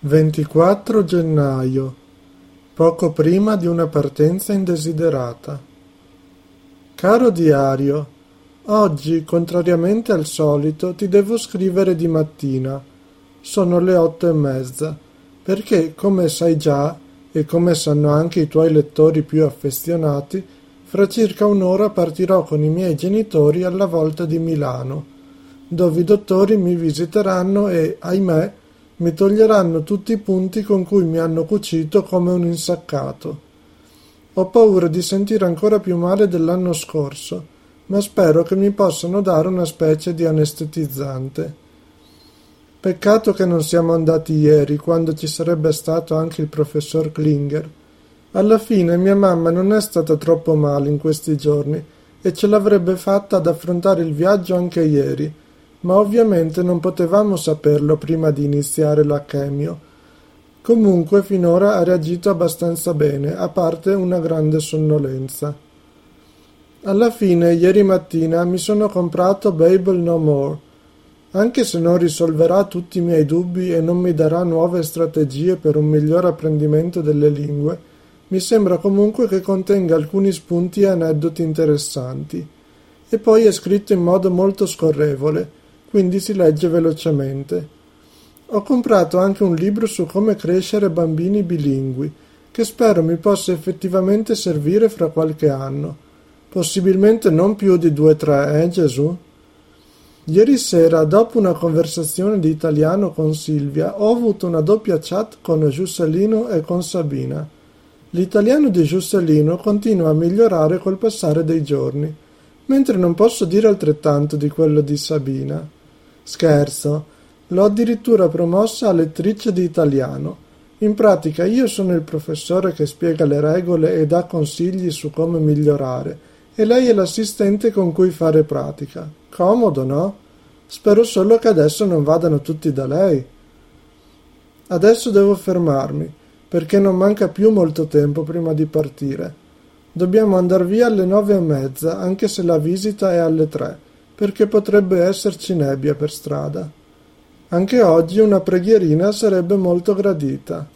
Ventiquattro gennaio, poco prima di una partenza indesiderata. Caro diario, oggi, contrariamente al solito, ti devo scrivere di mattina. Sono le otto e mezza, perché, come sai già, e come sanno anche i tuoi lettori più affezionati, fra circa un'ora partirò con i miei genitori alla volta di Milano, dove i dottori mi visiteranno e, ahimè, mi toglieranno tutti i punti con cui mi hanno cucito come un insaccato. Ho paura di sentire ancora più male dell'anno scorso, ma spero che mi possano dare una specie di anestetizzante. Peccato che non siamo andati ieri, quando ci sarebbe stato anche il professor Klinger. Alla fine mia mamma non è stata troppo male in questi giorni e ce l'avrebbe fatta ad affrontare il viaggio anche ieri, ma ovviamente non potevamo saperlo prima di iniziare la chemio. Comunque finora ha reagito abbastanza bene, a parte una grande sonnolenza. Alla fine, ieri mattina, mi sono comprato Babel No More. Anche se non risolverà tutti i miei dubbi e non mi darà nuove strategie per un miglior apprendimento delle lingue, mi sembra comunque che contenga alcuni spunti e aneddoti interessanti. E poi è scritto in modo molto scorrevole, quindi si legge velocemente. Ho comprato anche un libro su come crescere bambini bilingui, che spero mi possa effettivamente servire fra qualche anno. Possibilmente non più di due o tre, eh Gesù? Ieri sera, dopo una conversazione di italiano con Silvia, ho avuto una doppia chat con Giussellino e con Sabina. L'italiano di Giussellino continua a migliorare col passare dei giorni, mentre non posso dire altrettanto di quello di Sabina. Scherzo, l'ho addirittura promossa a lettrice di italiano. In pratica io sono il professore che spiega le regole e dà consigli su come migliorare, e lei è l'assistente con cui fare pratica. Comodo, no? Spero solo che adesso non vadano tutti da lei. Adesso devo fermarmi, perché non manca più molto tempo prima di partire. Dobbiamo andar via alle nove e mezza, anche se la visita è alle tre perché potrebbe esserci nebbia per strada. Anche oggi una preghierina sarebbe molto gradita.